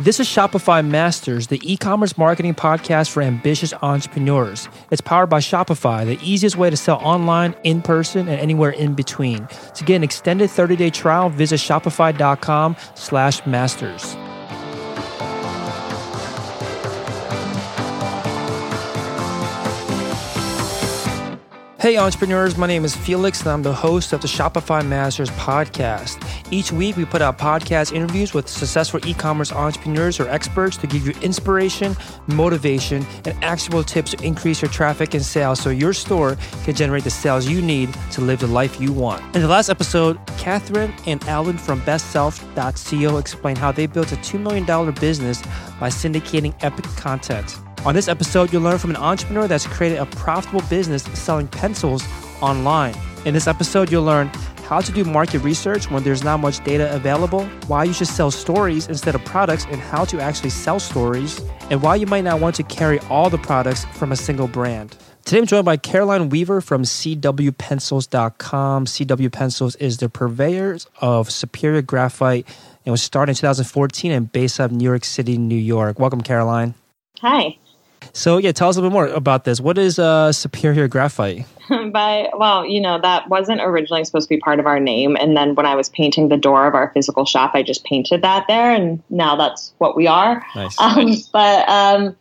This is Shopify Masters, the e commerce marketing podcast for ambitious entrepreneurs. It's powered by Shopify, the easiest way to sell online, in person, and anywhere in between. To get an extended 30 day trial, visit shopify.com slash masters. Hey, entrepreneurs, my name is Felix, and I'm the host of the Shopify Masters podcast. Each week, we put out podcast interviews with successful e commerce entrepreneurs or experts to give you inspiration, motivation, and actionable tips to increase your traffic and sales so your store can generate the sales you need to live the life you want. In the last episode, Catherine and Alan from bestself.co explain how they built a $2 million business by syndicating epic content. On this episode, you'll learn from an entrepreneur that's created a profitable business selling pencils online. In this episode, you'll learn how to do market research when there's not much data available, why you should sell stories instead of products, and how to actually sell stories, and why you might not want to carry all the products from a single brand. Today I'm joined by Caroline Weaver from CWPencils.com. CW Pencils is the purveyors of superior graphite and was started in 2014 and based out of New York City, New York. Welcome, Caroline. Hi. So yeah, tell us a little bit more about this. What is uh, superior graphite? By well, you know that wasn't originally supposed to be part of our name, and then when I was painting the door of our physical shop, I just painted that there, and now that's what we are. Nice. Um, but um,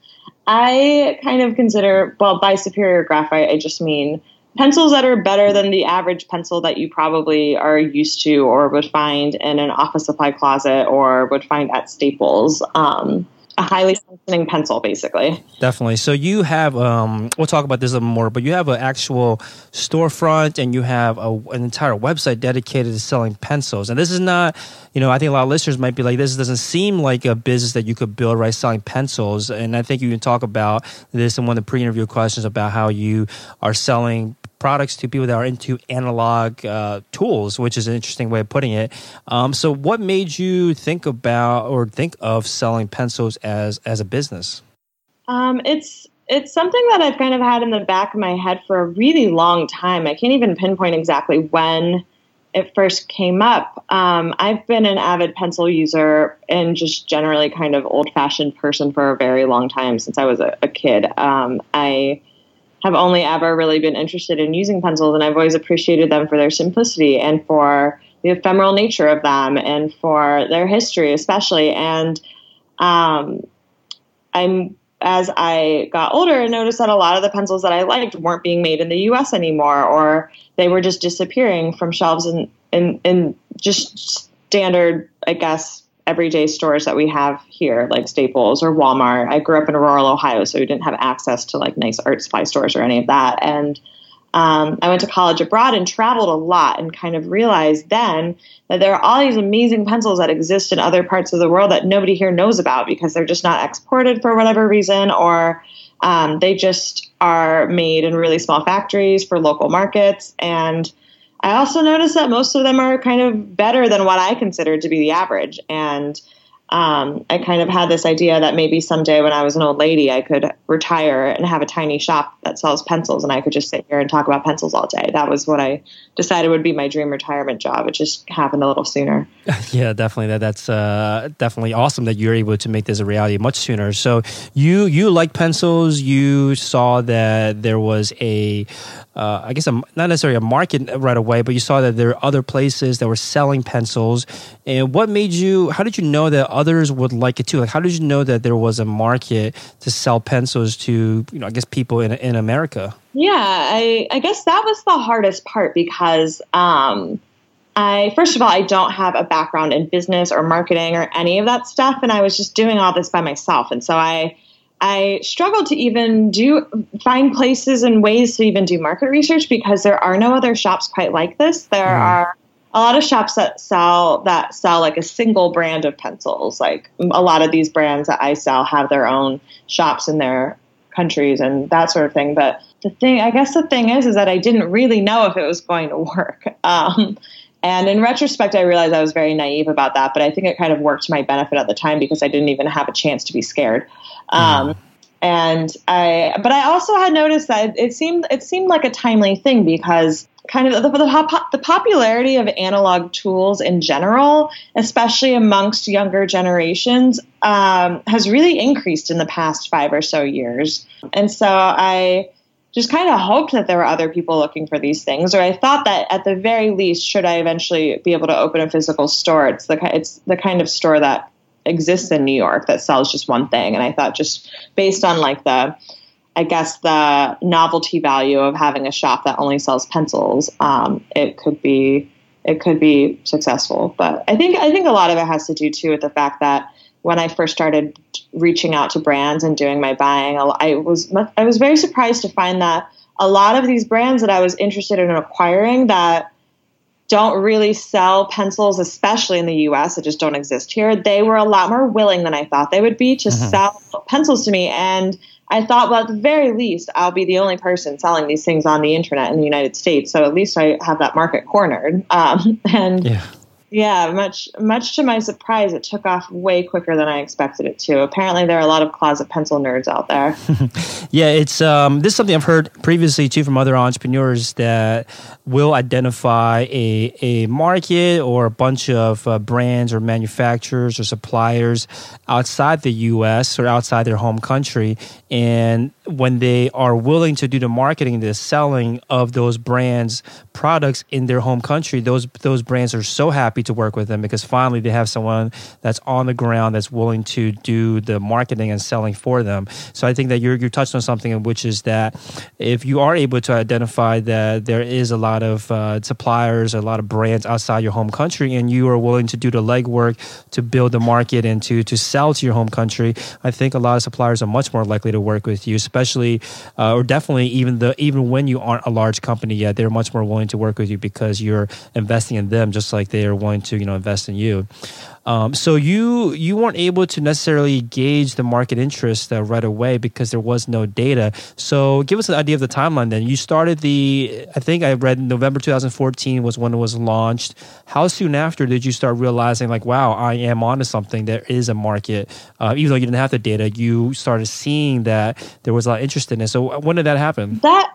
I kind of consider well by superior graphite, I just mean pencils that are better than the average pencil that you probably are used to or would find in an office supply closet or would find at Staples. Um, a highly functioning pencil, basically. Definitely. So you have, um, we'll talk about this a little more, but you have an actual storefront and you have a, an entire website dedicated to selling pencils. And this is not, you know, I think a lot of listeners might be like, this doesn't seem like a business that you could build, right? Selling pencils. And I think you can talk about this in one of the pre-interview questions about how you are selling products to people that are into analog uh, tools, which is an interesting way of putting it. Um, so, what made you think about or think of selling pencils as as a business? Um, it's it's something that I've kind of had in the back of my head for a really long time. I can't even pinpoint exactly when it first came up. Um, I've been an avid pencil user and just generally kind of old fashioned person for a very long time since I was a, a kid. Um, I have only ever really been interested in using pencils, and I've always appreciated them for their simplicity and for the ephemeral nature of them and for their history, especially. And um, I'm as I got older, I noticed that a lot of the pencils that I liked weren't being made in the U.S. anymore, or they were just disappearing from shelves in in, in just standard, I guess, everyday stores that we have here, like Staples or Walmart. I grew up in rural Ohio, so we didn't have access to like nice art supply stores or any of that. And um, I went to college abroad and traveled a lot and kind of realized then that there are all these amazing pencils that exist in other parts of the world that nobody here knows about because they're just not exported for whatever reason or um, they just are made in really small factories for local markets. And I also noticed that most of them are kind of better than what I consider to be the average. And um, I kind of had this idea that maybe someday when I was an old lady, I could retire and have a tiny shop that sells pencils and I could just sit here and talk about pencils all day. That was what I decided would be my dream retirement job. It just happened a little sooner. yeah, definitely. That that's uh, definitely awesome that you're able to make this a reality much sooner. So you you like pencils. You saw that there was a uh, I guess a, not necessarily a market right away, but you saw that there are other places that were selling pencils. And what made you? How did you know that others would like it too? Like, how did you know that there was a market to sell pencils to? You know, I guess people in in America. Yeah, I I guess that was the hardest part because. Um, I first of all, I don't have a background in business or marketing or any of that stuff, and I was just doing all this by myself, and so I I struggled to even do find places and ways to even do market research because there are no other shops quite like this. There mm. are a lot of shops that sell that sell like a single brand of pencils. Like a lot of these brands that I sell have their own shops in their countries and that sort of thing. But the thing, I guess, the thing is, is that I didn't really know if it was going to work. Um, and in retrospect, I realized I was very naive about that, but I think it kind of worked to my benefit at the time because I didn't even have a chance to be scared. Um, mm. And I, but I also had noticed that it seemed it seemed like a timely thing because kind of the, the, the, popularity of analog tools in general, especially amongst younger generations, um, has really increased in the past five or so years. And so I just kind of hoped that there were other people looking for these things, or I thought that at the very least, should I eventually be able to open a physical store, it's the it's the kind of store that exists in New York that sells just one thing. And I thought just based on like the I guess the novelty value of having a shop that only sells pencils, um, it could be it could be successful. But I think I think a lot of it has to do too with the fact that when I first started reaching out to brands and doing my buying, I was I was very surprised to find that a lot of these brands that I was interested in acquiring that don't really sell pencils, especially in the US, that just don't exist here. They were a lot more willing than I thought they would be to mm-hmm. sell pencils to me. And I thought, well, at the very least, I'll be the only person selling these things on the internet in the United States. So at least I have that market cornered. Um, and yeah. Yeah, much much to my surprise, it took off way quicker than I expected it to. Apparently, there are a lot of closet pencil nerds out there. yeah, it's um, this is something I've heard previously too from other entrepreneurs that will identify a a market or a bunch of uh, brands or manufacturers or suppliers outside the U.S. or outside their home country, and when they are willing to do the marketing, the selling of those brands products in their home country, those those brands are so happy to work with them because finally they have someone that's on the ground that's willing to do the marketing and selling for them. So I think that you're, you're touched on something, which is that if you are able to identify that there is a lot of uh, suppliers, a lot of brands outside your home country, and you are willing to do the legwork to build the market and to, to sell to your home country, I think a lot of suppliers are much more likely to work with you, especially uh, or definitely even the even when you aren't a large company yet, they're much more willing to work with you because you're investing in them just like they are willing to you know invest in you. Um, so you you weren't able to necessarily gauge the market interest uh, right away because there was no data. So give us an idea of the timeline. Then you started the I think I read November 2014 was when it was launched. How soon after did you start realizing like wow I am onto something? There is a market. Uh, even though you didn't have the data, you started seeing that there was a lot of interest in it. So when did that happen? That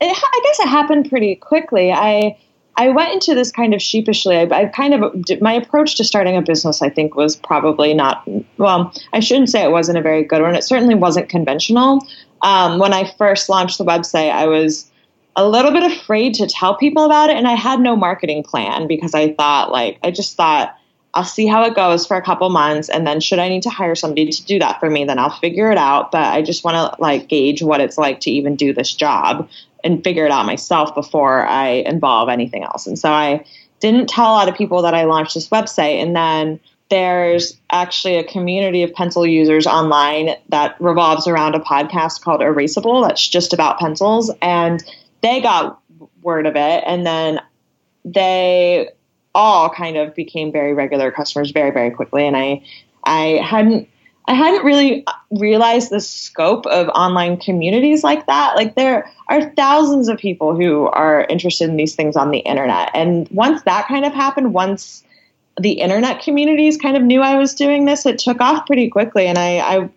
it, I guess it happened pretty quickly. I I went into this kind of sheepishly. I, I, kind of my approach to starting a business, I think, was probably not well. I shouldn't say it wasn't a very good one. It certainly wasn't conventional. Um, when I first launched the website, I was a little bit afraid to tell people about it, and I had no marketing plan because I thought, like, I just thought. I'll see how it goes for a couple months and then should I need to hire somebody to do that for me then I'll figure it out but I just want to like gauge what it's like to even do this job and figure it out myself before I involve anything else. And so I didn't tell a lot of people that I launched this website. And then there's actually a community of pencil users online that revolves around a podcast called Erasable that's just about pencils. And they got word of it. And then they all kind of became very regular customers very, very quickly. And I, I hadn't I hadn't really realized the scope of online communities like that. Like there are thousands of people who are interested in these things on the internet. And once that kind of happened, once the internet communities kind of knew I was doing this, it took off pretty quickly. And I, I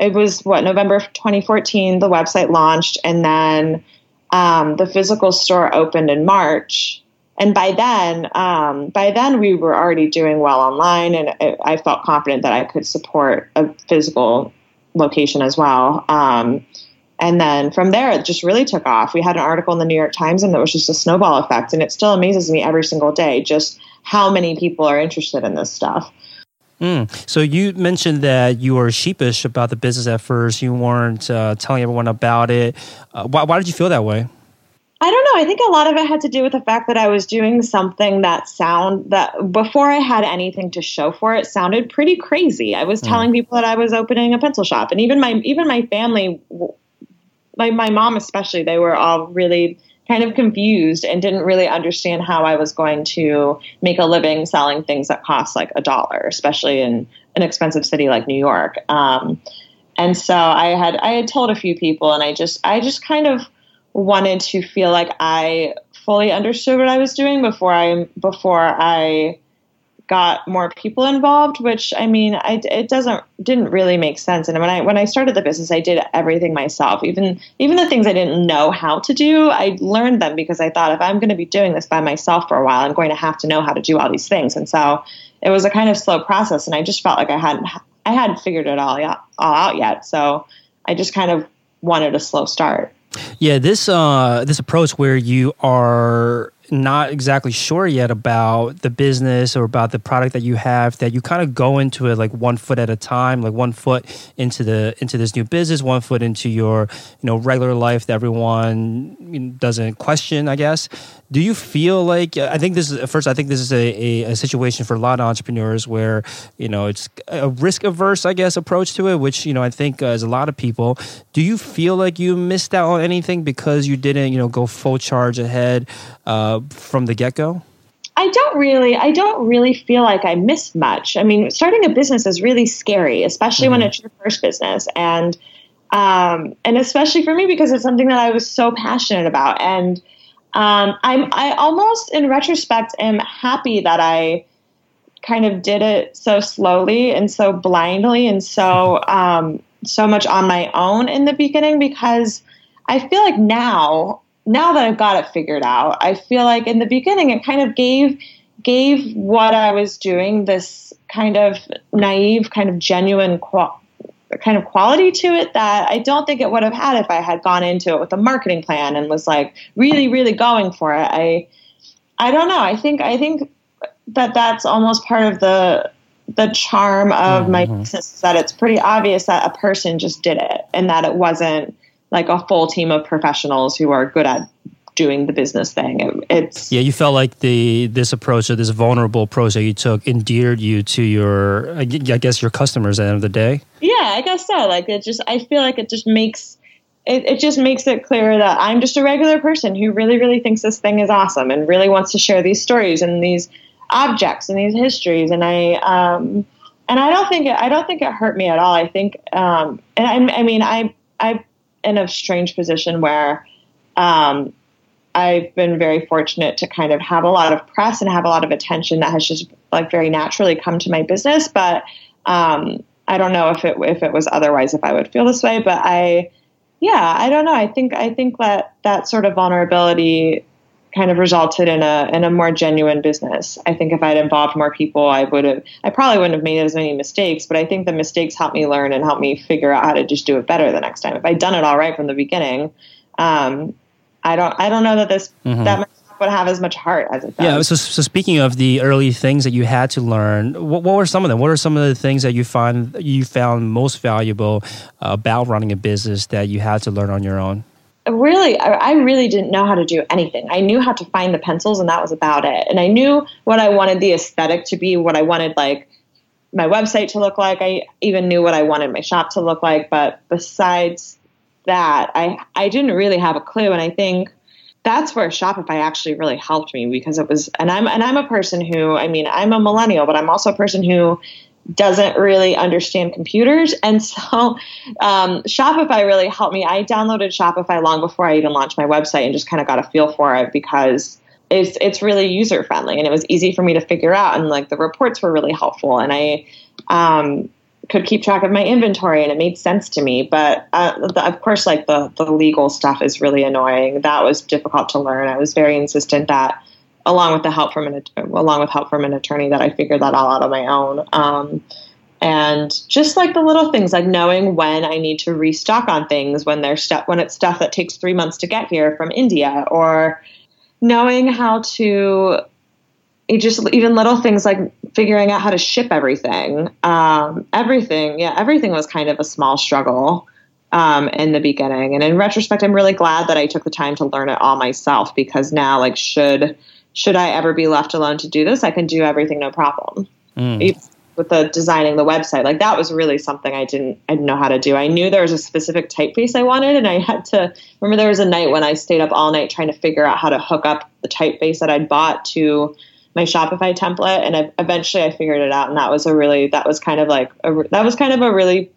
it was what November 2014, the website launched, and then um, the physical store opened in March and by then, um, by then we were already doing well online, and I, I, felt confident that I could support a physical location as well. Um, and then from there, it just really took off. We had an article in the New York Times, and it was just a snowball effect. And it still amazes me every single day just how many people are interested in this stuff. Mm. So you mentioned that you were sheepish about the business at first. You weren't uh, telling everyone about it. Uh, why, why did you feel that way? I know. I think a lot of it had to do with the fact that I was doing something that sound that before I had anything to show for it sounded pretty crazy. I was mm. telling people that I was opening a pencil shop, and even my even my family, my my mom especially, they were all really kind of confused and didn't really understand how I was going to make a living selling things that cost like a dollar, especially in an expensive city like New York. Um, and so I had I had told a few people, and I just I just kind of wanted to feel like I fully understood what I was doing before I before I got more people involved, which I mean, I, it doesn't didn't really make sense. And when I when I started the business, I did everything myself. Even even the things I didn't know how to do, I learned them because I thought if I'm going to be doing this by myself for a while, I'm going to have to know how to do all these things. And so it was a kind of slow process, and I just felt like I hadn't I hadn't figured it all all out yet. So I just kind of wanted a slow start. Yeah, this uh, this approach where you are not exactly sure yet about the business or about the product that you have that you kind of go into it like one foot at a time like one foot into the into this new business one foot into your you know regular life that everyone doesn't question i guess. Do you feel like i think this is first i think this is a, a, a situation for a lot of entrepreneurs where you know it's a risk averse i guess approach to it which you know i think uh, as a lot of people. Do you feel like you missed out on anything because you didn't you know go full charge ahead uh, from the get go? I don't really. I don't really feel like I missed much. I mean, starting a business is really scary, especially mm-hmm. when it's your first business, and um, and especially for me because it's something that I was so passionate about. And um, I'm I almost, in retrospect, am happy that I kind of did it so slowly and so blindly and so um, so much on my own in the beginning because I feel like now now that I've got it figured out, I feel like in the beginning it kind of gave gave what I was doing this kind of naive, kind of genuine qual- kind of quality to it that I don't think it would have had if I had gone into it with a marketing plan and was like really, really going for it. I I don't know. I think I think that that's almost part of the the charm of mm-hmm. my business is that it's pretty obvious that a person just did it and that it wasn't like a full team of professionals who are good at doing the business thing. It, it's yeah. You felt like the this approach or this vulnerable approach that you took endeared you to your, I guess, your customers at the end of the day. Yeah, I guess so. Like it just, I feel like it just makes it, it just makes it clear that I'm just a regular person who really, really thinks this thing is awesome and really wants to share these stories and these objects and these histories. And I, um, and I don't think it, I don't think it hurt me at all. I think, um, and I, I mean, I, I in a strange position where um, I've been very fortunate to kind of have a lot of press and have a lot of attention that has just like very naturally come to my business. But um, I don't know if it if it was otherwise if I would feel this way. But I, yeah, I don't know. I think I think that that sort of vulnerability kind of resulted in a in a more genuine business. I think if I'd involved more people, I would have I probably wouldn't have made as many mistakes, but I think the mistakes helped me learn and helped me figure out how to just do it better the next time. If I'd done it all right from the beginning, um, I don't I don't know that this mm-hmm. that would have as much heart as it does. Yeah. So, so speaking of the early things that you had to learn, what, what were some of them? What are some of the things that you find you found most valuable about running a business that you had to learn on your own? Really I, really didn't know how to do anything. I knew how to find the pencils and that was about it. And i knew what i wanted the aesthetic to be what i wanted like my website to look like. I even knew what i wanted my shop to look like. But besides that i i didn't really have a clue. And i think that's where shopify actually really helped me because it was and i'm and i'm a person who i mean i'm a millennial but i'm also a person who doesn't really understand computers. And so um, Shopify really helped me. I downloaded Shopify long before I even launched my website and just kind of got a feel for it because it's it's really user friendly and it was easy for me to figure out. And like the reports were really helpful. And I um, could keep track of my inventory and it made sense to me. But uh, the, of course, like the, the legal stuff is really annoying. That was difficult to learn. I was very insistent that along with the help from an along with help from an attorney that I figured that all out on my own. Um, and just like the little things, like knowing when I need to restock on things when there's stuff when it's stuff that takes three months to get here from India, or knowing how to just even little things like figuring out how to ship everything. Um, everything, yeah, everything was kind of a small struggle. Um, in the beginning. And in retrospect, I'm really glad that I took the time to learn it all myself because now, like, should should I ever be left alone to do this, I can do everything no problem. Mm. With the designing the website, like that was really something I didn't I didn't know how to do. I knew there was a specific typeface I wanted, and I had to remember there was a night when I stayed up all night trying to figure out how to hook up the typeface that I'd bought to my Shopify template, and I, eventually I figured it out, and that was a really that was kind of like a, that was kind of a really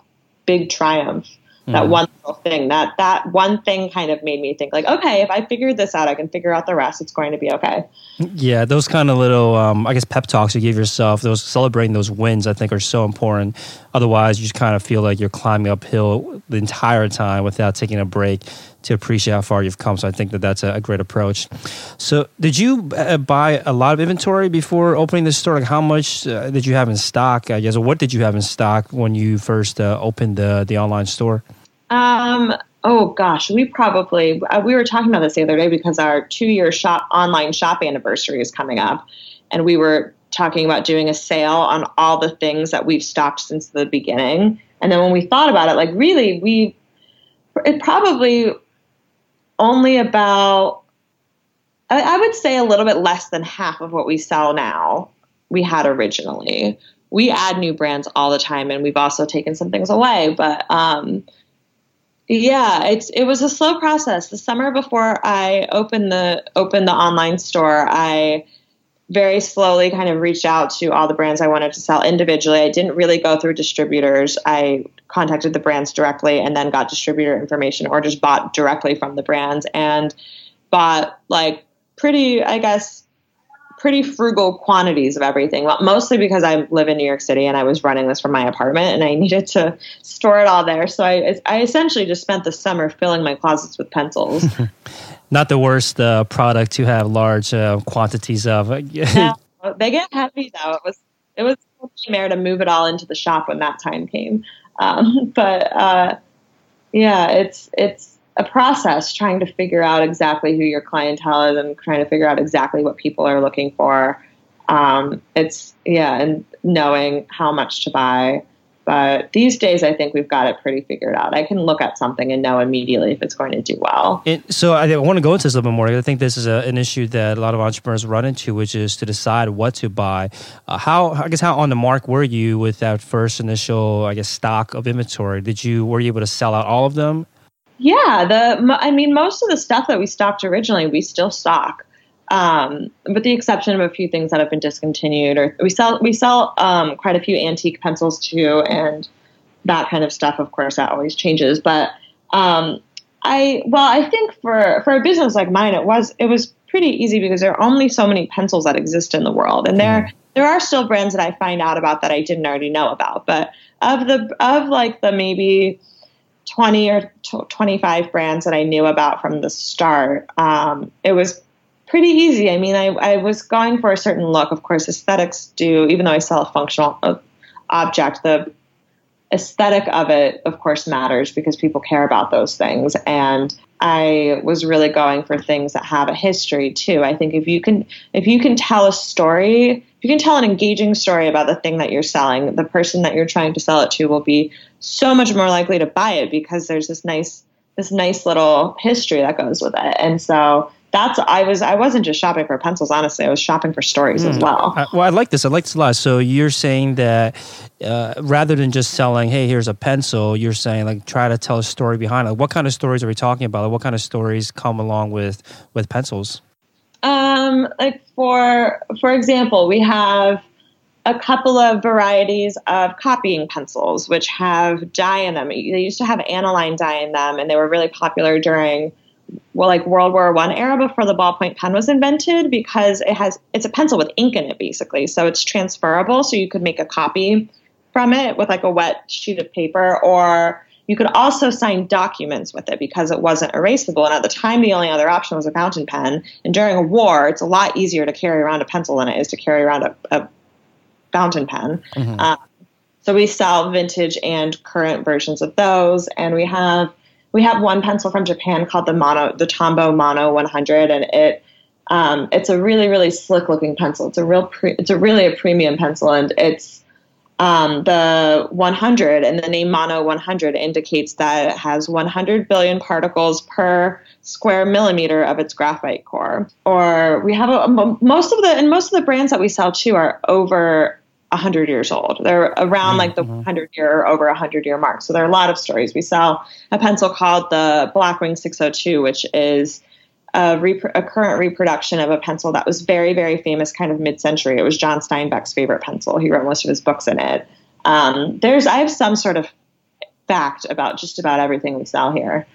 big triumph that mm. one little thing that that one thing kind of made me think like okay if i figure this out i can figure out the rest it's going to be okay. Yeah those kind of little um, i guess pep talks you give yourself those celebrating those wins i think are so important. Otherwise you just kind of feel like you're climbing uphill the entire time without taking a break to appreciate how far you've come so i think that that's a, great approach. So did you uh, buy a lot of inventory before opening the store? Like how much uh, did you have in stock i guess or what did you have in stock when you first uh, opened the, the online store um, oh gosh, we probably uh, we were talking about this the other day because our two-year shop online shop anniversary is coming up, and we were talking about doing a sale on all the things that we've stocked since the beginning. And then when we thought about it, like really, we it probably only about I, I would say a little bit less than half of what we sell now we had originally. We add new brands all the time, and we've also taken some things away, but um, yeah, it's it was a slow process. The summer before I opened the opened the online store, I very slowly kind of reached out to all the brands I wanted to sell individually. I didn't really go through distributors. I contacted the brands directly and then got distributor information or just bought directly from the brands and bought like pretty, I guess, pretty frugal quantities of everything. Well, mostly because I live in New York City and I was running this from my apartment and I needed to store it all there. So I, I essentially just spent the summer filling my closets with pencils. Not the worst uh, product to have large uh, quantities of. yeah, they get heavy though. It was it was a nightmare to move it all into the shop when that time came. Um, but uh, yeah, it's it's a process trying to figure out exactly who your clientele is and trying to figure out exactly what people are looking for. Um, it's yeah, and knowing how much to buy. But these days, I think we've got it pretty figured out. I can look at something and know immediately if it's going to do well. It, so I, I, want to go into this a little bit more. I think this is a, an issue that a lot of entrepreneurs run into, which is to decide what to buy. Uh, how I guess how on the mark were you with that first initial, I guess, stock of inventory? Did you were you able to sell out all of them? Yeah, the I mean, most of the stuff that we stocked originally, we still stock, um, with the exception of a few things that have been discontinued. Or we sell we sell um, quite a few antique pencils too, and that kind of stuff. Of course, that always changes. But um, I well, I think for for a business like mine, it was it was pretty easy because there are only so many pencils that exist in the world, and there mm. there are still brands that I find out about that I didn't already know about. But of the of like the maybe 20 or 25 brands that I knew about from the start. Um, it was pretty easy. I mean, I, I was going for a certain look. Of course, aesthetics do, even though I sell a functional uh, object, the aesthetic of it, of course, matters because people care about those things. And I was really going for things that have a history too. I think if you can if you can tell a story, if you can tell an engaging story about the thing that you're selling, the person that you're trying to sell it to will be so much more likely to buy it because there's this nice this nice little history that goes with it. And so that's I was I wasn't just shopping for pencils. Honestly, I was shopping for stories mm. as hmm. well. I, well, I like this. I like this a lot. So you're saying that uh, rather than just selling, hey, here's a pencil, you're saying like try to tell a story behind it. What kind of stories are we talking about? Like, what kind of stories come along with with pencils? Um, like for for example, we have a couple of varieties of copying pencils, which have dye in them. They used to have aniline dye in them, and they were really popular during well, like World War One era before the ballpoint pen was invented because it has it's a pencil with ink in it basically, so it's transferable. So you could make a copy from it with like a wet sheet of paper, or you could also sign documents with it because it wasn't erasable. And at the time, the only other option was a fountain pen. And during a war, it's a lot easier to carry around a pencil than it is to carry around a, a fountain pen. Mm-hmm. Um, so we sell vintage and current versions of those, and we have we have one pencil from Japan called the Mono, the Tombow Mono 100, and it um, it's a really really slick looking pencil. It's a real pre- it's a really a premium pencil, and it's um, the 100 and the name Mono 100 indicates that it has 100 billion particles per square millimeter of its graphite core. Or we have a, most of the and most of the brands that we sell too are over 100 years old. They're around mm-hmm. like the 100 year or over 100 year mark. So there are a lot of stories. We sell a pencil called the Blackwing 602, which is a, rep- a, current reproduction of a pencil that was very, very famous kind of mid century. It was John Steinbeck's favorite pencil. He wrote most of his books in it. Um, there's, I have some sort of fact about just about everything we sell here.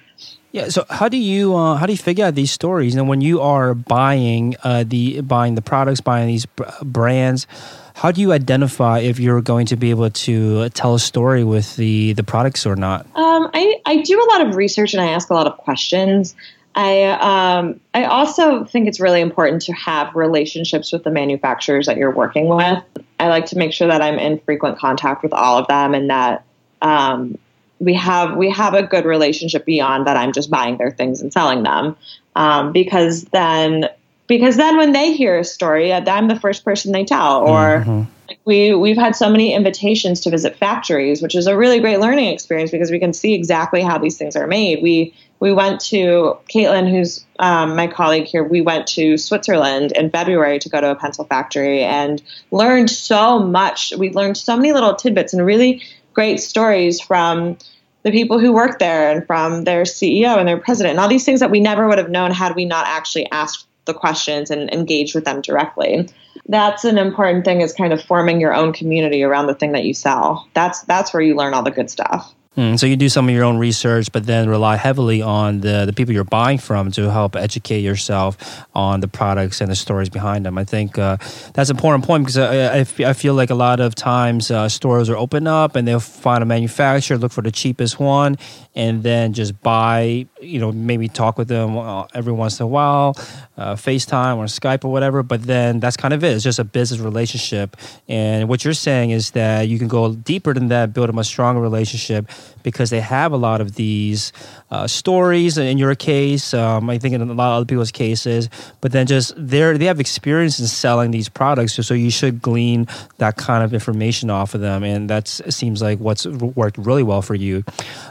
Yeah. So how do you uh, how do you figure out these stories? And when you are buying uh, the buying the products, buying these brands, how do you identify if you're going to be able to tell a story with the the products or not? Um, I I do a lot of research and I ask a lot of questions. I um, I also think it's really important to have relationships with the manufacturers that you're working with. I like to make sure that I'm in frequent contact with all of them and that um, we have we have a good relationship beyond that. I'm just buying their things and selling them um, because then because then when they hear a story, I'm the first person they tell. Or mm-hmm. we we've had so many invitations to visit factories, which is a really great learning experience because we can see exactly how these things are made. We we went to Caitlin, who's um, my colleague here. We went to Switzerland in February to go to a pencil factory and learned so much. We learned so many little tidbits and really great stories from the people who work there and from their CEO and their president and all these things that we never would have known had we not actually asked the questions and engaged with them directly. That's an important thing is kind of forming your own community around the thing that you sell. That's that's where you learn all the good stuff. Mm, so you do some of your own research, but then rely heavily on the, the people you're buying from to help educate yourself on the products and the stories behind them. I think uh, that's an important point because I, I, I, feel like a lot of times uh, stores are open up and they'll find a manufacturer, look for the cheapest one, and then just buy, you know, maybe talk with them uh, every once in a while, uh, FaceTime or Skype or whatever. But then that's kind of it. It's just a business relationship. And what you're saying is that you can go deeper than that, build a much stronger relationship because they have a lot of these uh, stories. In your case, um, I think in a lot of other people's cases, but then just they they have experience in selling these products, so you should glean that kind of information off of them, and that seems like what's worked really well for you.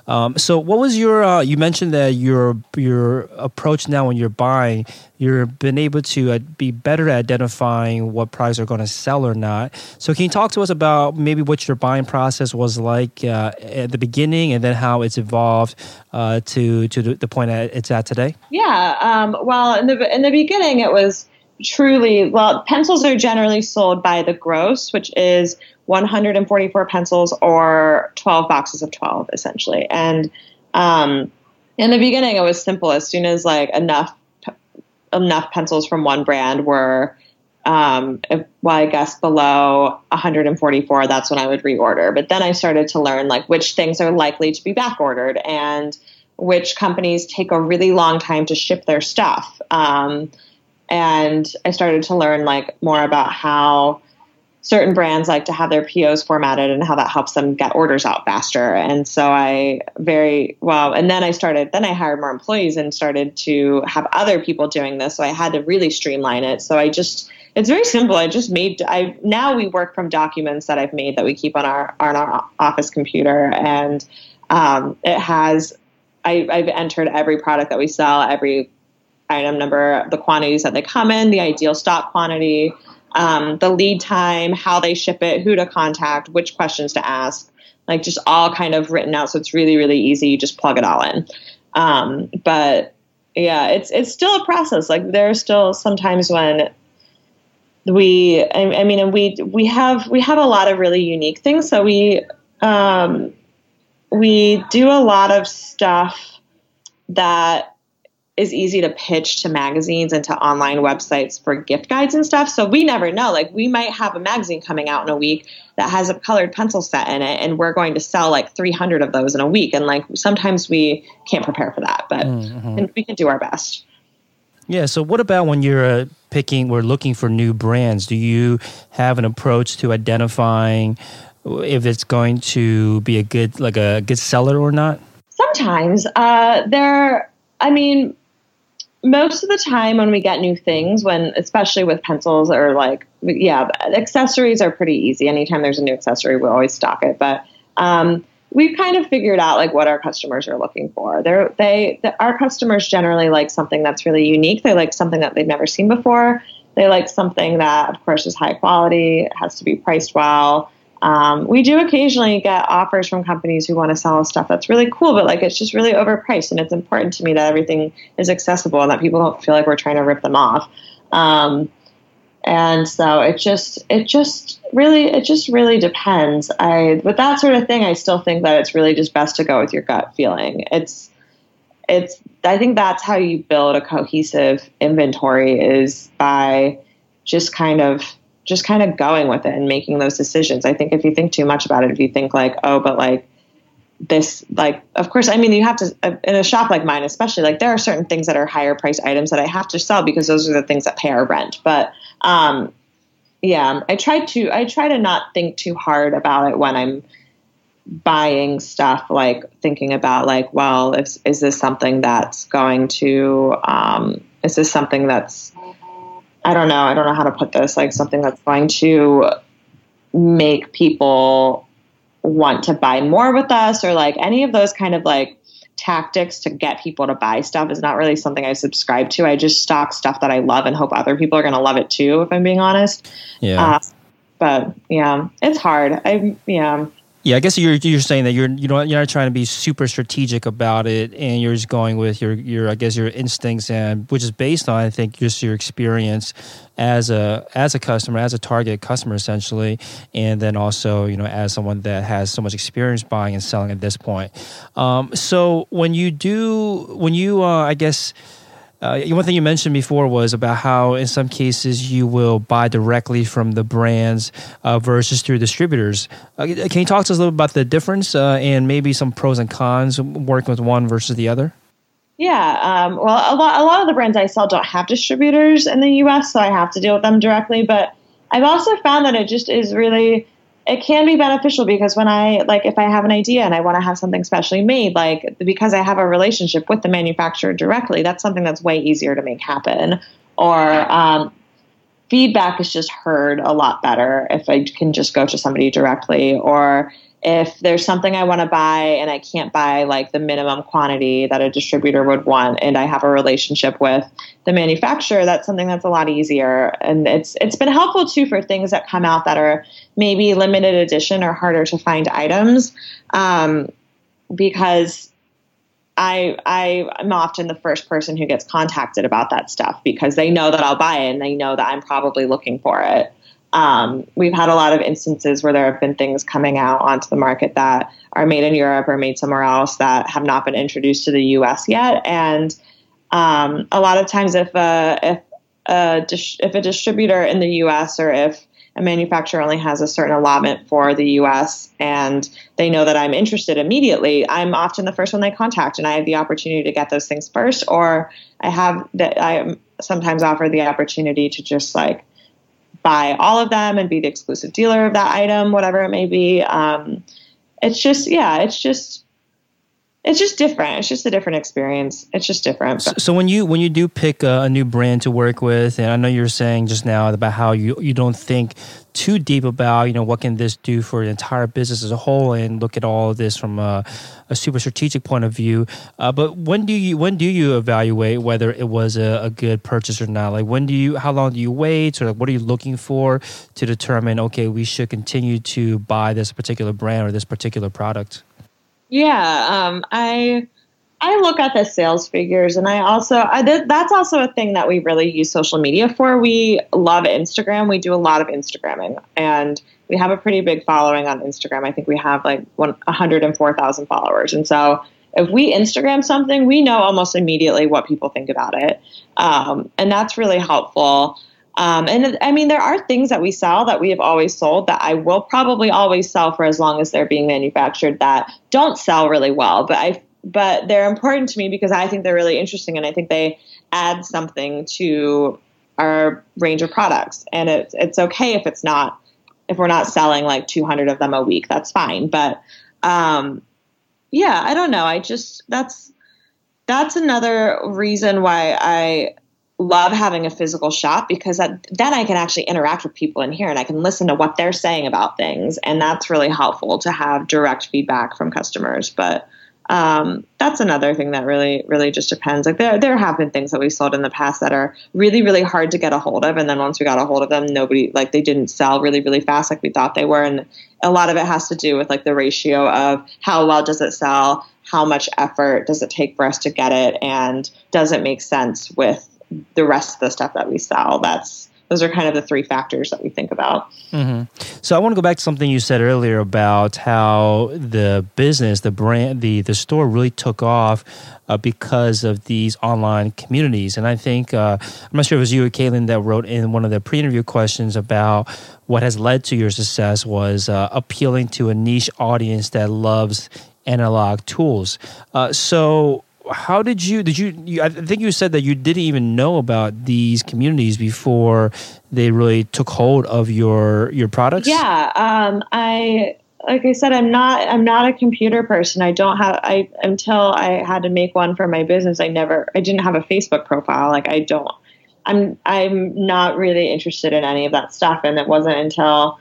Um, so, what was your? Uh, you mentioned that your your approach now when you're buying you've been able to uh, be better at identifying what products are going to sell or not. So, can you talk to us about maybe what your buying process was like uh, at the beginning, and then how it's evolved uh, to to the point that it's at today? Yeah. Um, well, in the in the beginning, it was truly well. Pencils are generally sold by the gross, which is 144 pencils or 12 boxes of 12, essentially, and um, in the beginning, it was simple. As soon as like enough enough pencils from one brand were um, well, I guess below 144, that's when I would reorder. But then I started to learn like which things are likely to be back ordered and which companies take a really long time to ship their stuff. Um, and I started to learn like more about how certain brands like to have their POs formatted and how that helps them get orders out faster. And so I very well, and then I started, then I hired more employees and started to have other people doing this. So I had to really streamline it. So I just, it's very simple. I just made, I now we work from documents that I've made that we keep on our, on our office computer. And um, it has, I, I've entered every product that we sell, every item number, the quantities that they come in, the ideal stock quantity, um, the lead time, how they ship it, who to contact, which questions to ask, like just all kind of written out. So it's really, really easy. You just plug it all in. Um, but yeah, it's it's still a process. Like there are still sometimes when we, I, I mean, and we we have we have a lot of really unique things. So we um, we do a lot of stuff that is easy to pitch to magazines and to online websites for gift guides and stuff. So we never know. Like we might have a magazine coming out in a week that has a colored pencil set in it and we're going to sell like 300 of those in a week and like sometimes we can't prepare for that, but mm-hmm. we can do our best. Yeah, so what about when you're uh, picking or looking for new brands? Do you have an approach to identifying if it's going to be a good like a good seller or not? Sometimes uh, there I mean, most of the time when we get new things when especially with pencils or like yeah accessories are pretty easy. Anytime there's a new accessory we always stock it. But um, we've kind of figured out like what our customers are looking for. They're they the, our customers generally like something that's really unique. They like something that they've never seen before. They like something that of course is high quality it has to be priced well um, we do occasionally get offers from companies who want to sell us stuff that's really cool, but like it's just really overpriced. And it's important to me that everything is accessible and that people don't feel like we're trying to rip them off. Um, And so it just it just really it just really depends. I with that sort of thing, I still think that it's really just best to go with your gut feeling. It's it's I think that's how you build a cohesive inventory is by just kind of just kind of going with it and making those decisions. I think if you think too much about it, if you think like, oh, but like this, like, of course, I mean, you have to, uh, in a shop like mine, especially, like, there are certain things that are higher price items that I have to sell because those are the things that pay our rent. But, um, yeah, I try to, I try to not think too hard about it when I'm buying stuff, like thinking about, like, well, is, is this something that's going to, um, is this something that's, I don't know, I don't know how to put this, like something that's going to make people want to buy more with us or like any of those kind of like tactics to get people to buy stuff is not really something I subscribe to. I just stock stuff that I love and hope other people are going to love it too, if I'm being honest. Yeah. Uh, but yeah, it's hard. I, yeah. Yeah, I guess you're you're saying that you're you know you're not trying to be super strategic about it, and you're just going with your your I guess your instincts and which is based on I think just your experience as a as a customer, as a target customer essentially, and then also you know as someone that has so much experience buying and selling at this point. Um, so when you do when you uh, I guess uh, one thing you mentioned before was about how, in some cases, you will buy directly from the brands uh, versus through distributors. Uh, can you talk to us a little about the difference uh, and maybe some pros and cons working with one versus the other? Yeah, um, well, a lot, a lot of the brands I sell don't have distributors in the U.S., so I have to deal with them directly. But I've also found that it just is really it can be beneficial because when I like if I have an idea and I want to have something specially made, like because I have a relationship with the manufacturer directly, that's something that's way easier to make happen. Or um, feedback is just heard a lot better if I can just go to somebody directly. Or if there's something I want to buy and I can't buy like the minimum quantity that a distributor would want and I have a relationship with the manufacturer, that's something that's a lot easier. And it's it's been helpful too for things that come out that are maybe limited edition or harder to find items. Um, because I I am often the first person who gets contacted about that stuff because they know that I'll buy it and they know that I'm probably looking for it. Um, we've had a lot of instances where there have been things coming out onto the market that are made in Europe or made somewhere else that have not been introduced to the U.S. yet. And um, a lot of times, if a, if a, if a distributor in the U.S. or if a manufacturer only has a certain allotment for the US and they know that I'm interested immediately, I'm often the first one they contact and I have the opportunity to get those things first or I have that I sometimes offer the opportunity to just like buy all of them and be the exclusive dealer of that item, whatever it may be. Um, it's just, yeah, it's just, it's just different. It's just a different experience. It's just different. So, so, when you when you do pick a, a, new brand to work with, and I know you're saying just now about how you you don't think too deep about you know what can this do for the entire business as a whole, and look at all of this from a, a super strategic point of view. Uh, but when do you when do you evaluate whether it was a, a, good purchase or not? Like when do you how long do you wait, or like what are you looking for to determine okay we should continue to buy this particular brand or this particular product? Yeah, um, I I look at the sales figures, and I also I did, that's also a thing that we really use social media for. We love Instagram. We do a lot of Instagramming, and we have a pretty big following on Instagram. I think we have like one hundred and four thousand followers, and so if we Instagram something, we know almost immediately what people think about it, um, and that's really helpful. Um, and I mean, there are things that we sell that we have always sold that I will probably always sell for as long as they're being manufactured that don't sell really well. But I, but they're important to me because I think they're really interesting and I think they add something to our range of products. And it's it's okay if it's not if we're not selling like 200 of them a week. That's fine. But um, yeah, I don't know. I just that's that's another reason why I love having a physical shop because that, then I can actually interact with people in here and I can listen to what they're saying about things. And that's really helpful to have direct feedback from customers. But um, that's another thing that really, really just depends. Like there, there have been things that we sold in the past that are really, really hard to get a hold of. And then once we got a hold of them, nobody, like they didn't sell really, really fast like we thought they were. And a lot of it has to do with like the ratio of how well does it sell? How much effort does it take for us to get it? And does it make sense with the rest of the stuff that we sell. That's those are kind of the three factors that we think about. Mm-hmm. So I want to go back to something you said earlier about how the business, the brand, the the store really took off uh, because of these online communities. And I think uh, I'm not sure if it was you or Caitlin that wrote in one of the pre-interview questions about what has led to your success was uh, appealing to a niche audience that loves analog tools. Uh, so how did you did you, you, i think you said that you didn't even know about these communities before they really took hold of your your products? Yeah um, i like i said i'm not i'm not a computer person. I don't have i until i had to make one for my business i never i didn't have a facebook profile. Like i don't i'm i'm not really interested in any of that stuff. And it wasn't until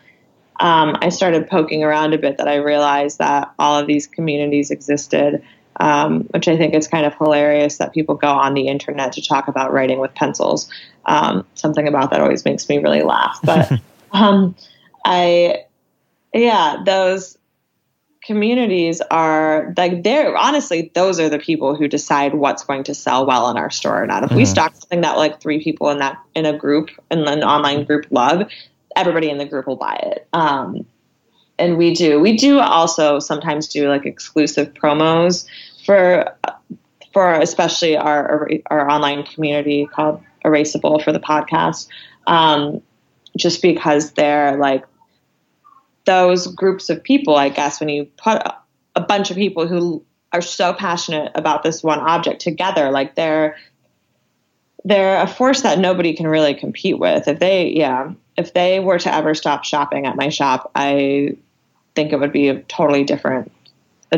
um, i started poking around a bit that i realized that all of these communities existed um, which I think is kind of hilarious that people go on the internet to talk about writing with pencils. Um, something about that always makes me really laugh. But um, I, yeah, those communities are like they're honestly those are the people who decide what's going to sell well in our store or not. If mm-hmm. we stock something that like three people in that in a group in an online group love, everybody in the group will buy it. Um, and we do. We do also sometimes do like exclusive promos for for especially our our online community called Erasable for the podcast, um, just because they're like those groups of people. I guess when you put a bunch of people who are so passionate about this one object together, like they're they're a force that nobody can really compete with. If they, yeah, if they were to ever stop shopping at my shop, I think it would be a totally different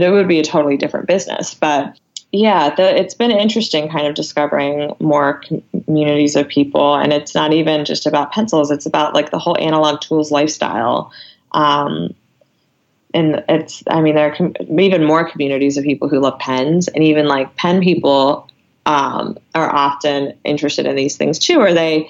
it would be a totally different business. But yeah, the, it's been interesting kind of discovering more communities of people. And it's not even just about pencils, it's about like the whole analog tools lifestyle. Um, and it's, I mean, there are com- even more communities of people who love pens, and even like pen people um, are often interested in these things too, or they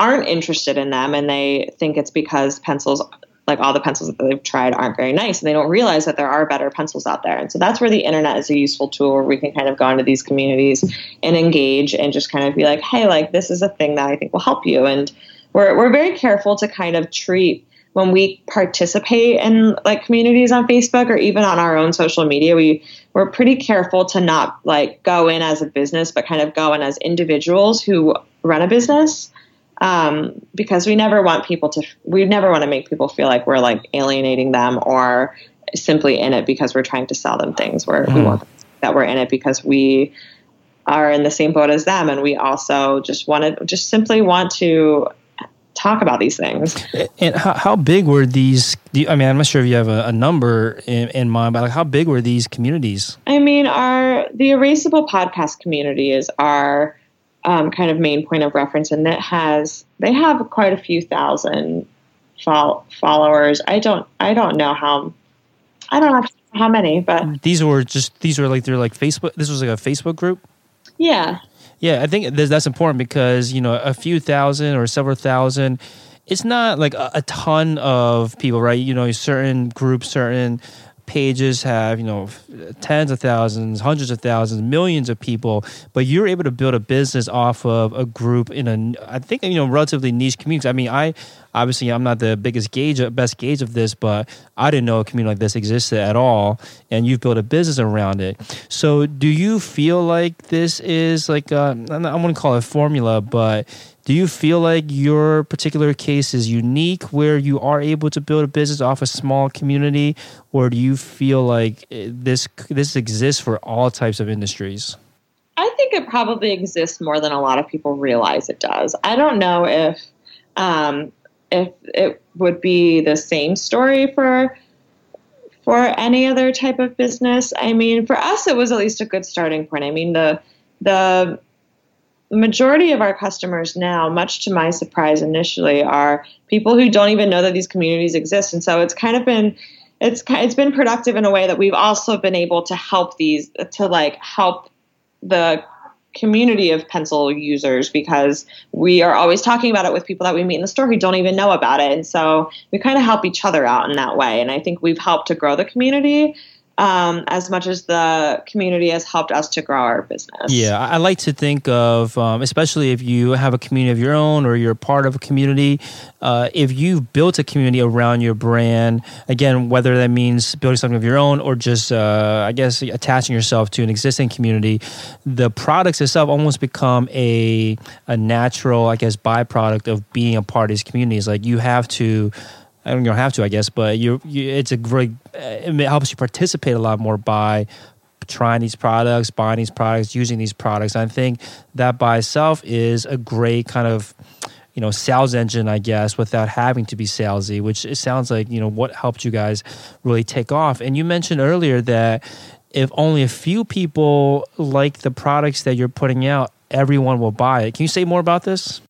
aren't interested in them and they think it's because pencils like all the pencils that they've tried aren't very nice and they don't realize that there are better pencils out there. And so that's where the internet is a useful tool where we can kind of go into these communities and engage and just kind of be like hey like this is a thing that i think will help you. And we're, we're very careful to kind of treat when we participate in like communities on facebook or even on our own social media we we're pretty careful to not like go in as a business but kind of go in as individuals who run a business um, because we never want people to we never want to make people feel like we're like alienating them or simply in it because we're trying to sell them things where mm. we hmm. want that we're in it because we are in the same boat as them and we also just want to just simply want to talk about these things and how, how big were these i mean i'm not sure if you have a, a number in, in, mind but like how big were these communities i mean our the erasable podcast community is our um, kind of main point of reference, and that has they have quite a few thousand fol- followers. I don't I don't know how I don't know how many, but these were just these were like they're like Facebook. This was like a Facebook group. Yeah. Yeah, I think that's important because you know a few thousand or several thousand. It's not like a, a ton of people, right? You know, certain groups, certain pages have you know tens of thousands hundreds of thousands millions of people but you're able to build a business off of a group in a i think you know relatively niche community. I mean i obviously i'm not the biggest gauge best gauge of this but i didn't know a community like this existed at all and you've built a business around it. So do you feel like this is like a, i wouldn't call it formula but do you feel like your particular case is unique where you are able to build a business off a small community, or do you feel like eh, this this exists for all types of industries? I think it probably exists more than a lot of people realize it does. I don't know if um, if it would be the same story for for any other type of business. I mean, for us, it was at least a good starting point. I mean, the the majority of our customers now, much to my surprise initially, are people who don't even know that these communities exist. And so it's kind of been it's it's been productive in a way that we've also been able to help these to like help the community of pencil users because we are always talking about it with people that we meet in the store who don't even know about it. And so we kind of help each other out in that way. And i think we've helped to grow the community um, as much as the community has helped us to grow our business. Yeah, I like to think of, um, especially if you have a community of your own or you're part of a community, uh, if you've built a community around your brand, again, whether that means building something of your own or just, uh, I guess, attaching yourself to an existing community, the products itself almost become a, a natural, I guess, byproduct of being a part of these communities. Like you have to I don't, have to, I guess, but you, you it's a great. Uh, it helps you participate a lot more by trying these products, buying these products, using these products. I think that by itself is a great kind of you know sales engine, I guess, without having to be salesy. Which it sounds like you know what helped you guys really take off. And you mentioned earlier that if only a few people like the products that you're putting out, everyone will buy it. Can you say more about this?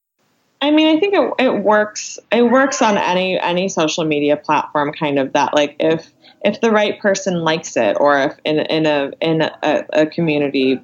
I mean, I think it, it works. It works on any any social media platform, kind of that. Like if if the right person likes it, or if in in a in a, a community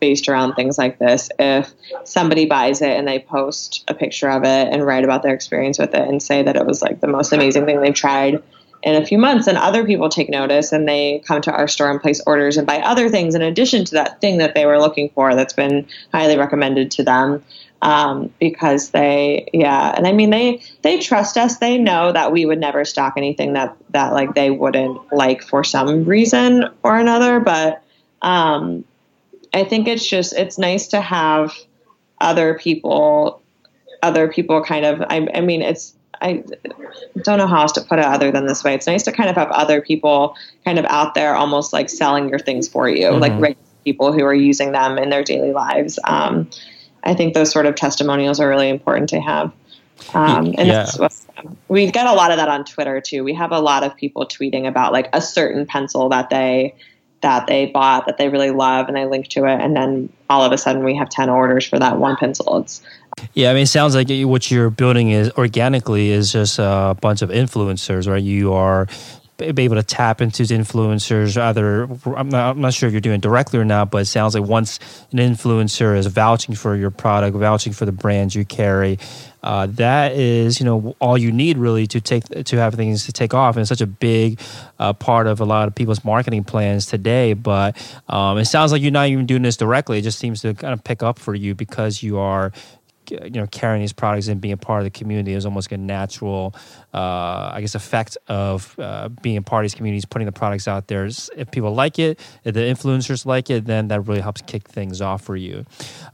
based around things like this, if somebody buys it and they post a picture of it and write about their experience with it and say that it was like the most amazing thing they've tried in a few months, and other people take notice and they come to our store and place orders and buy other things in addition to that thing that they were looking for that's been highly recommended to them um, because they yeah and i mean they they trust us they know that we would never stock anything that that like they wouldn't like for some reason or another but um, i think it's just it's nice to have other people other people kind of i, I mean it's I don't know how else to put it other than this way. It's nice to kind of have other people kind of out there almost like selling your things for you, mm-hmm. like regular people who are using them in their daily lives. Um, I think those sort of testimonials are really important to have. Um, and yeah. we get a lot of that on Twitter too. We have a lot of people tweeting about like a certain pencil that they that they bought that they really love and they link to it and then all of a sudden we have 10 orders for that one pencil it's yeah i mean it sounds like what you're building is organically is just a bunch of influencers right you are be able to tap into influencers either I'm not, I'm not sure if you're doing directly or not but it sounds like once an influencer is vouching for your product vouching for the brands you carry uh, that is you know all you need really to take to have things to take off. And it's such a big uh, part of a lot of people's marketing plans today but um, it sounds like you're not even doing this directly. It just seems to kind of pick up for you because you are you know carrying these products and being a part of the community is almost like a natural uh, i guess effect of uh, being a part of these communities putting the products out there. If people like it if the influencers like it then that really helps kick things off for you.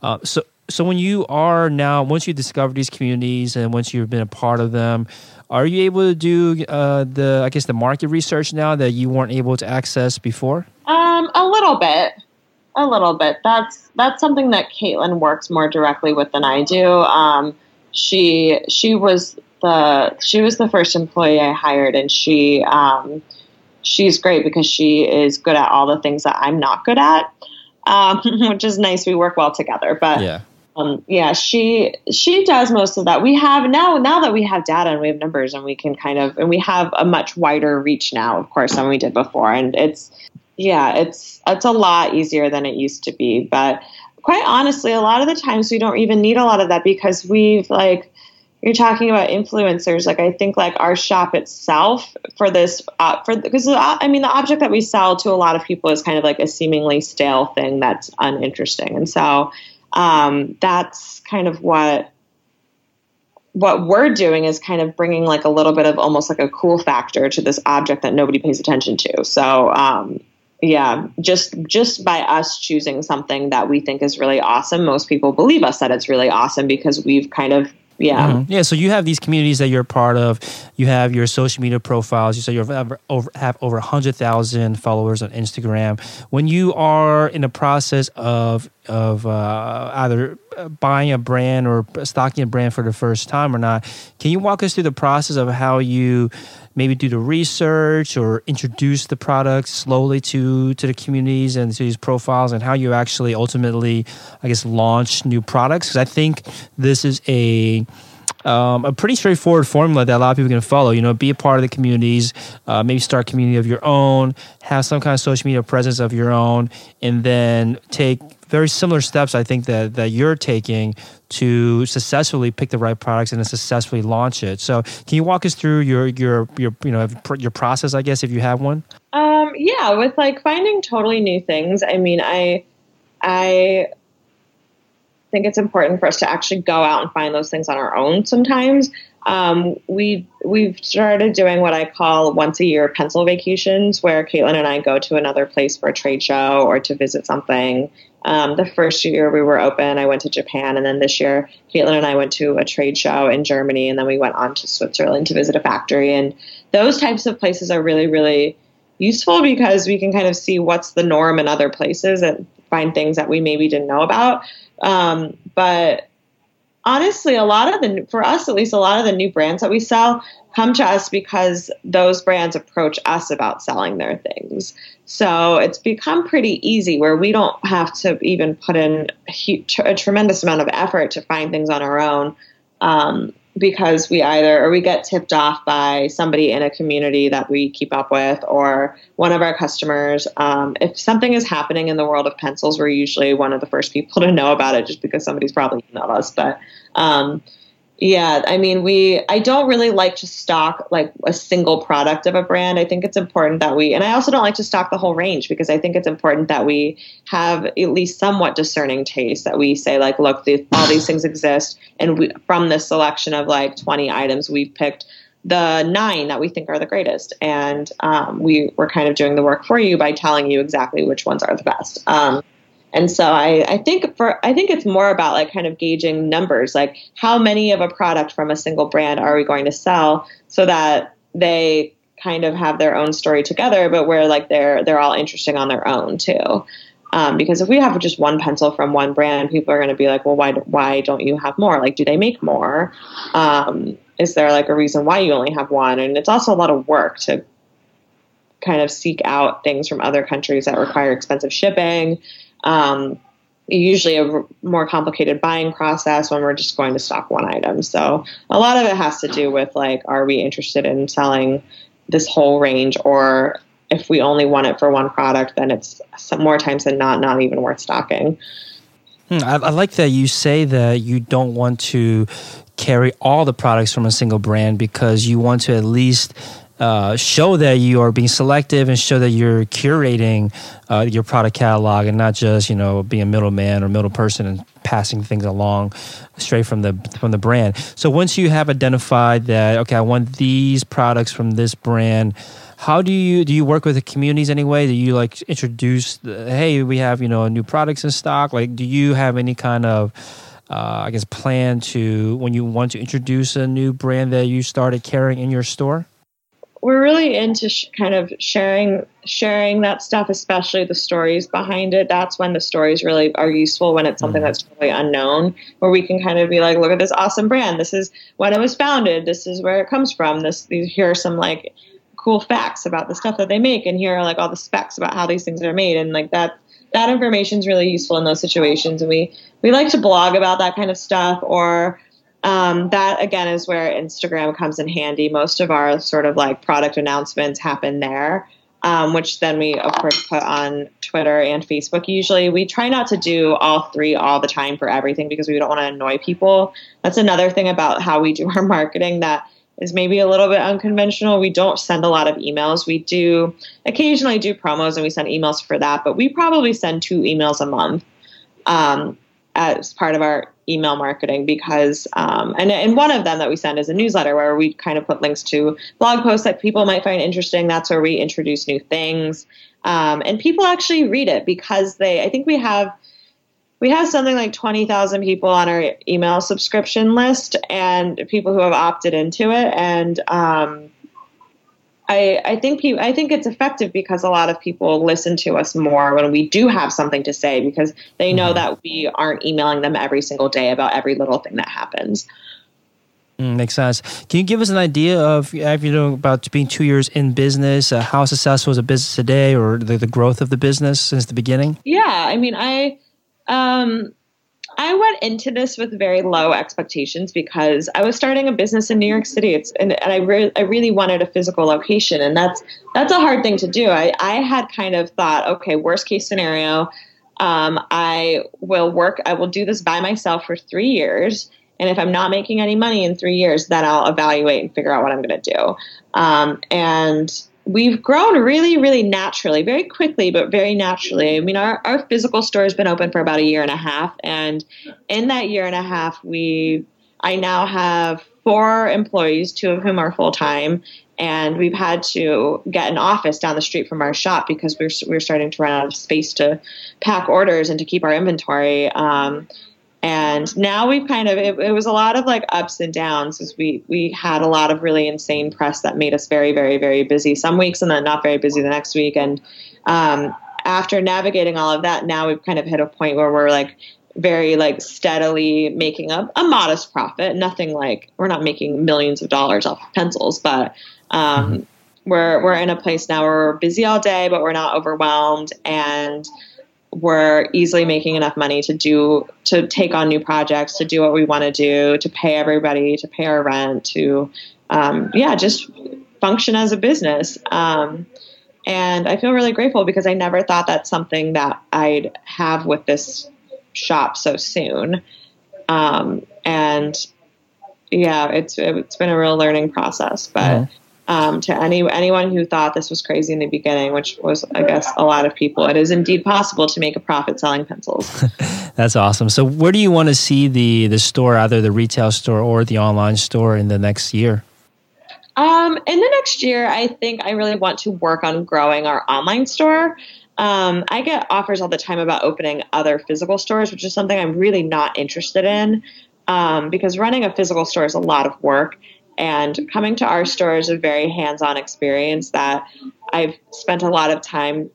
Uh, so so when you are now once you discover these communities and once you've been a part of them are you able to do uh, the i guess the market research now that you weren't able to access before? Um, a little bit a little bit. That's that's something that Caitlin works more directly with than I do. Um, she she was the she was the first employee I hired, and she um, she's great because she is good at all the things that I'm not good at, um, which is nice. We work well together, but yeah. Um, yeah, she she does most of that. We have now now that we have data and we have numbers and we can kind of and we have a much wider reach now, of course, than we did before. And it's yeah, it's it's a lot easier than it used to be. But quite honestly, a lot of the times we don't even need a lot of that because we've like you're talking about influencers. Like I think like our shop itself for this uh, for because I mean the object that we sell to a lot of people is kind of like a seemingly stale thing that's uninteresting, and so um, that's kind of what what we're doing is kind of bringing like a little bit of almost like a cool factor to this object that nobody pays attention to. So um, yeah just just by us choosing something that we think is really awesome most people believe us that it's really awesome because we've kind of yeah. Mm-hmm. yeah so you have these communities that you're part of. You have your social media profiles. You say you have over, have over 100000 followers on instagram. When you are in the process of of uh, either buying a brand or stocking a brand for the first time or not. Can you walk us through the process of how you maybe do the research or introduce the products slowly to to the communities and to these profiles and how you actually ultimately i guess launch new products? Because i think this is a um, a pretty straightforward formula that a lot of people can follow. You know, be a part of the communities, uh, maybe start a community of your own, have some kind of social media presence of your own, and then take very similar steps. I think that that you're taking to successfully pick the right products and then successfully launch it. So, can you walk us through your your your you know your process? I guess if you have one. Um, yeah, with like finding totally new things. I mean, I I think it's important for us to actually go out and find those things on our own sometimes. Um, we we've started doing what I call once a year pencil vacations, where Caitlin and I go to another place for a trade show or to visit something. Um, the first year we were open, I went to Japan, and then this year Caitlin and I went to a trade show in Germany, and then we went on to Switzerland to visit a factory. And those types of places are really, really useful because we can kind of see what's the norm in other places and find things that we maybe didn't know about. Um, but honestly, a lot of the, for us at least, a lot of the new brands that we sell come to us because those brands approach us about selling their things. So it's become pretty easy where we don't have to even put in a, huge, a tremendous amount of effort to find things on our own. Um, because we either or we get tipped off by somebody in a community that we keep up with or one of our customers. Um, if something is happening in the world of pencils we're usually one of the first people to know about it just because somebody's probably emailed us but um, yeah, I mean, we I don't really like to stock like a single product of a brand. I think it's important that we and I also don't like to stock the whole range because I think it's important that we have at least somewhat discerning taste that we say like, look, all these things exist and we, from this selection of like 20 items, we've picked the nine that we think are the greatest. And um, we, we're kind of doing the work for you by telling you exactly which ones are the best. Um, and so I, I think for I think it's more about like kind of gauging numbers, like how many of a product from a single brand are we going to sell so that they kind of have their own story together, but where like they're they're all interesting on their own too. Um, because if we have just one pencil from one brand, people are going to be like, well, why why don't you have more? Like, do they make more? Um, is there like a reason why you only have one? And it's also a lot of work to kind of seek out things from other countries that require expensive shipping um, usually a more complicated buying process when we're just going to stock one item. So a lot of it has to do with like, are we interested in selling this whole range, or if we only want it for one product, then it's more times than not not even worth stocking. Hmm, I, I like that you say that you don't want to carry all the products from a single brand because you want to at least uh, show that you are being selective and show that you're curating uh, your product catalog and not just you know being a middleman or middle person and passing things along straight from the from the brand. So once you have identified that okay, I want these products from this brand. How do you do you work with the communities anyway? Do you like introduce the, hey we have you know new products in stock? Like do you have any kind of uh, I guess plan to when you want to introduce a new brand that you started carrying in your store? We're really into sh- kind of sharing sharing that stuff, especially the stories behind it. That's when the stories really are useful when it's something mm-hmm. that's totally unknown, where we can kind of be like, look at this awesome brand. This is when it was founded. This is where it comes from. This these, here are some like cool facts about the stuff that they make, and here are like all the specs about how these things are made, and like that that information is really useful in those situations. And we we like to blog about that kind of stuff or um, that again is where Instagram comes in handy. Most of our sort of like product announcements happen there, um, which then we of course put on Twitter and Facebook. Usually, we try not to do all three all the time for everything because we don't want to annoy people. That's another thing about how we do our marketing that is maybe a little bit unconventional. We don't send a lot of emails. We do occasionally do promos and we send emails for that, but we probably send two emails a month. Um, as part of our email marketing because um, and, and one of them that we send is a newsletter where we kind of put links to blog posts that people might find interesting. That's where we introduce new things. Um, and people actually read it because they i think we have we have something like 20,000 people on our email subscription list and people who have opted into it. And um, I, I think I think it's effective because a lot of people listen to us more when we do have something to say because they know mm-hmm. that we aren't emailing them every single day about every little thing that happens. Mm, makes sense. Can you give us an idea of if you know about being two years in business, uh, how successful is a business today, or the, the growth of the business since the beginning? Yeah, I mean, I um, I went into this with very low expectations because I was starting a business in New York City. It's and, and I re- I really wanted a physical location, and that's that's a hard thing to do. I I had kind of thought, okay, worst case scenario, um, I will work. I will do this by myself for three years, and if I'm not making any money in three years, then I'll evaluate and figure out what I'm going to do. Um, and we've grown really, really naturally, very quickly, but very naturally. I mean, our, our physical store has been open for about a year and a half. And in that year and a half, we, I now have four employees, two of whom are full time. And we've had to get an office down the street from our shop because we're, we're starting to run out of space to pack orders and to keep our inventory. Um, and now we've kind of it, it, was a lot of like ups and downs as we we had a lot of really insane press that made us very very very busy. Some weeks and then not very busy the next week. And um, after navigating all of that now we've kind of hit a point where we're like very like steadily making a, a modest profit. Nothing like we're not making millions of dollars off of pencils but um, mm-hmm. we're we're in a place now where we're busy all day but we're not overwhelmed. And we're easily making enough money to do to take on new projects, to do what we want to do, to pay everybody, to pay our rent, to um, yeah, just function as a business. Um, and I feel really grateful because I never thought that's something that I'd have with this shop so soon. Um, and yeah, it's it's been a real learning process, but. Um, to any anyone who thought this was crazy in the beginning, which was, I guess, a lot of people. It is indeed possible to make a profit selling pencils. That's awesome. So, where do you want to see the the store, either the retail store or the online store, in the next year? Um, in the next year, I think I really want to work on growing our online store. Um, I get offers all the time about opening other physical stores, which is something I'm really not interested in um, because running a physical store is a lot of work. And coming to our store is a very hands on experience that I've spent a lot of time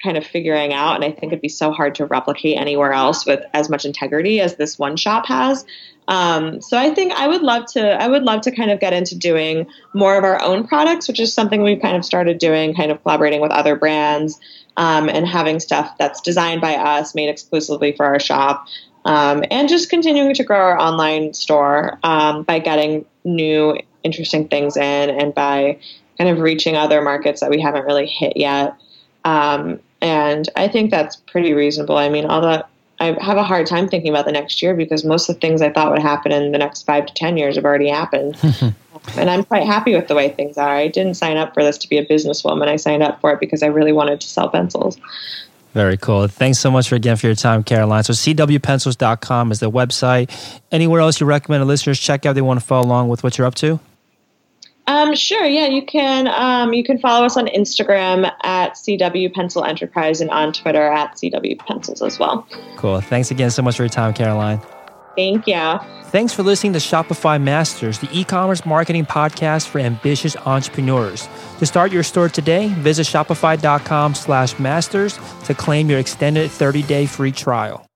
kind of figuring out. And I think it'd be so hard to replicate anywhere else with as much integrity as this one shop has. Um, so I think I would love to I would love to kind of get into doing more of our own products, which is something we've kind of started doing, kind of collaborating with other brands um, and having stuff that's designed by us, made exclusively for our shop. Um, and just continuing to grow our online store um, by getting new interesting things in and by kind of reaching other markets that we haven't really hit yet. Um, and I think that's pretty reasonable. I mean, all that I have a hard time thinking about the next year because most of the things I thought would happen in the next five to 10 years have already happened. and I'm quite happy with the way things are. I didn't sign up for this to be a businesswoman. I signed up for it because I really wanted to sell pencils. Very cool. Thanks so much for again for your time, Caroline. So cwpencils.com is the website. Anywhere else you recommend listeners check out they want to follow along with what you're up to? Um, sure. Yeah, you can. Um, you can follow us on Instagram at CW Pencil Enterprise and on Twitter at CW Pencils as well. Cool. Thanks again so much for your time, Caroline. Thank you. Thanks for listening to Shopify Masters, the e-commerce marketing podcast for ambitious entrepreneurs. To start your store today, visit shopify.com slash masters to claim your extended 30-day free trial.